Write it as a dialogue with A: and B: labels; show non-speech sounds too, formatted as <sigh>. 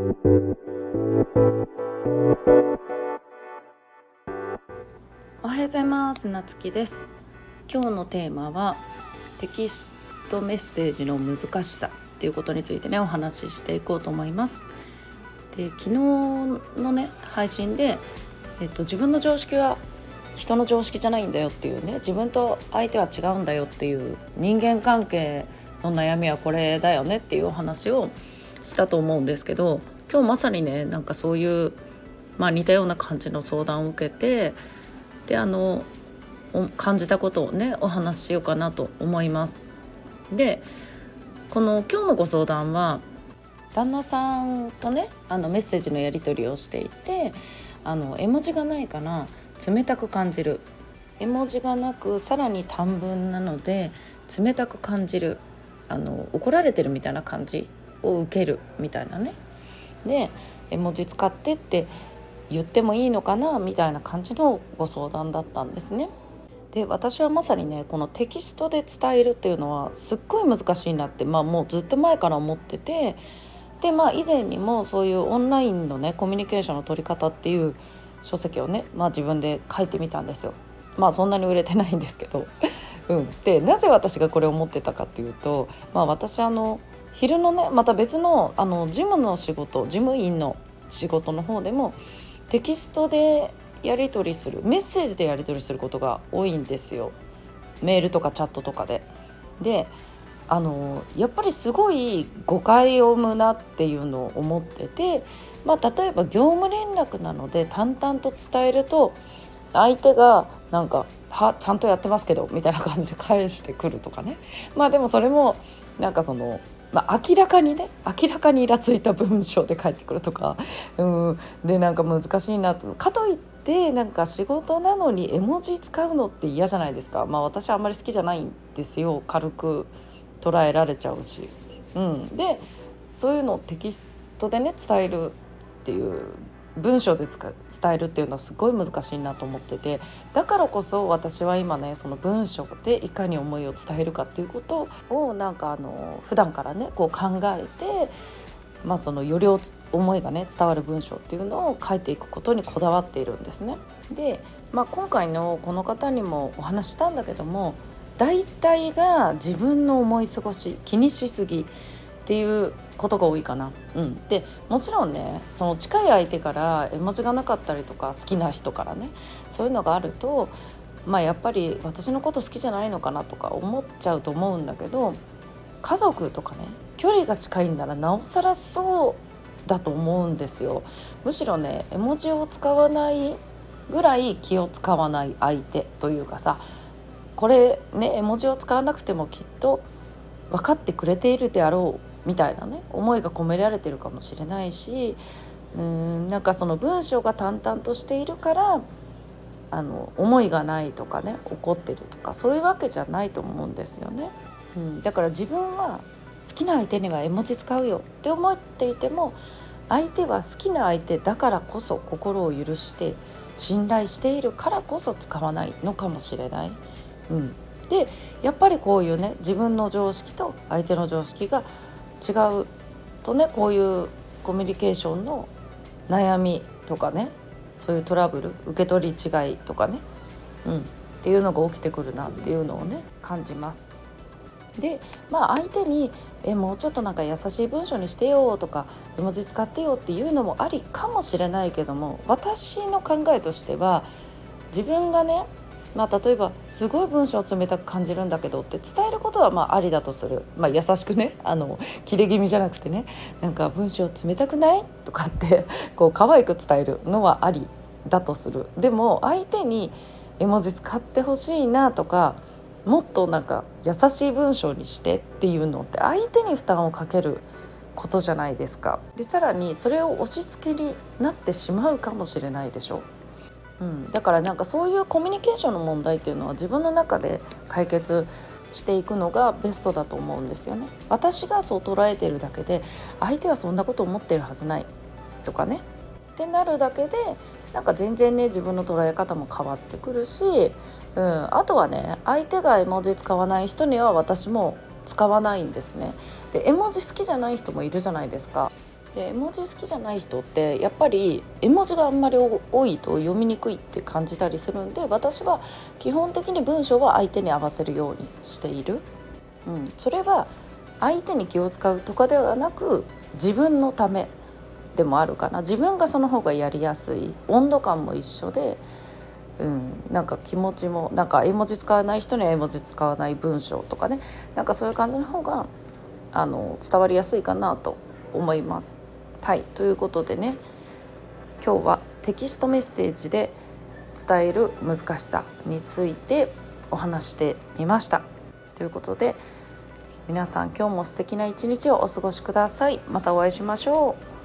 A: おはようございます。なつきです。今日のテーマはテキストメッセージの難しさっていうことについてねお話ししていこうと思います。で昨日のね配信でえっと自分の常識は人の常識じゃないんだよっていうね自分と相手は違うんだよっていう人間関係の悩みはこれだよねっていうお話をしたと思うんですけど今日まさにねなんかそういう、まあ、似たような感じの相談を受けてであの感じたことをねお話ししようかなと思います。でこの今日のご相談は旦那さんとねあのメッセージのやり取りをしていてあの絵文字がないから冷たく感じる絵文字がなくさらに短文なので冷たく感じるあの怒られてるみたいな感じを受けるみたいなねで絵文字使ってって言ってもいいのかなみたいな感じのご相談だったんですね。で私はまさにねこのテキストで伝えるっていうのはすっごい難しいなって、まあ、もうずっと前から思っててでまあ以前にもそういうオンラインのねコミュニケーションの取り方っていう書籍をね、まあ、自分で書いてみたんですよ。まあそんなに売れてないんですけど。うん、でなぜ私がこれを持ってたかっていうと、まあ、私あの昼のねまた別のあの事務の仕事事務員の仕事の方でもテキストでやり取りするメッセージでやり取りすることが多いんですよメールとかチャットとかで。であのやっぱりすごい誤解を生むなっていうのを思ってて、まあ、例えば業務連絡なので淡々と伝えると相手がなんか「はちゃんとやってますけど」みたいな感じで返してくるとかねまあでもそれもなんかそのまあ、明らかにね明らかにイラついた文章で返ってくるとか、うん、でなんか難しいなと。かといってなんか仕事なのに絵文字使うのって嫌じゃないですか、まあ、私はあんまり好きじゃないんですよ。軽く捉えられちゃうし。うん、でそういうのをテキストでね伝えるっていう文章で伝えるっていうのはすごい難しいなと思っててだからこそ私は今ねその文章でいかに思いを伝えるかっていうことをなんかあの普段からねこう考えて、まあ、そのより思いがね伝わる文章っていうのを書いていくことにこだわっているんですね。で、まあ、今回のこの方にもお話したんだけども大体が自分の思い過ごし気にしすぎっていうことが多いかな。うん、でもちろんねその近い相手から絵文字がなかったりとか好きな人からねそういうのがあるとまあやっぱり私のこと好きじゃないのかなとか思っちゃうと思うんだけど家族とかね距離が近いんならなおさらそうだと思うんですよ。むしろね絵文字を使わないぐらい気を使わない相手というかさこれね絵文字を使わなくてもきっと分かってくれているであろうみたいなね思いが込められてるかもしれないしうんなんかその文章が淡々としているからあの思いがないとかね怒ってるとかそういうわけじゃないと思うんですよね。うん、だから自分は好きな相手には絵文字使うよって思っていても相手は好きな相手だからこそ心を許して信頼しているからこそ使わないのかもしれない。うん、でやっぱりこういうね自分の常識と相手の常識が違うとねこういうコミュニケーションの悩みとかねそういうトラブル受け取り違いとかね、うん、っていうのが起きてくるなっていうのをね感じます。でまあ相手に「えもうちょっとなんか優しい文章にしてよ」とか「絵文字使ってよ」っていうのもありかもしれないけども私の考えとしては自分がねまあ、例えばすごい文章を冷たく感じるんだけどって伝えることはまあありだとする、まあ、優しくね <laughs> あの切れ気味じゃなくてねなんか文章冷たくない？とかってこう可愛く伝えるのはありだとするでも相手に絵文字使ってほしいなとかもっとなんか優しい文章にしてっていうのって相手に負担をかけることじゃないですか。でさらにそれを押し付けになってしまうかもしれないでしょう。うん、だからなんかそういうコミュニケーションの問題っていうのは自分の中で解決していくのがベストだと思うんですよね。私がそう捉えてるだけで相手はそんなこと思ってるはずないとかねってなるだけでなんか全然ね自分の捉え方も変わってくるし、うん、あとはね相手が絵文字使わない人には私も使わないんですね。で絵文字好きじゃない人もいるじゃないですか。で絵文字好きじゃない人ってやっぱり絵文字があんまり多いと読みにくいって感じたりするんで私は基本的に文章は相手に合わせるようにしている、うん、それは相手に気を使うとかではなく自分のためでもあるかな。自分がその方がやりやすい。温度感も一緒で、うん、なんか気持ちもなんか絵文字使わない人には絵文字使わない文章とかね。なんかそういう感じの方があの伝わりやすいかなと思います。はいということでね今日はテキストメッセージで伝える難しさについてお話してみました。ということで皆さん今日も素敵な一日をお過ごしください。またお会いしましょう。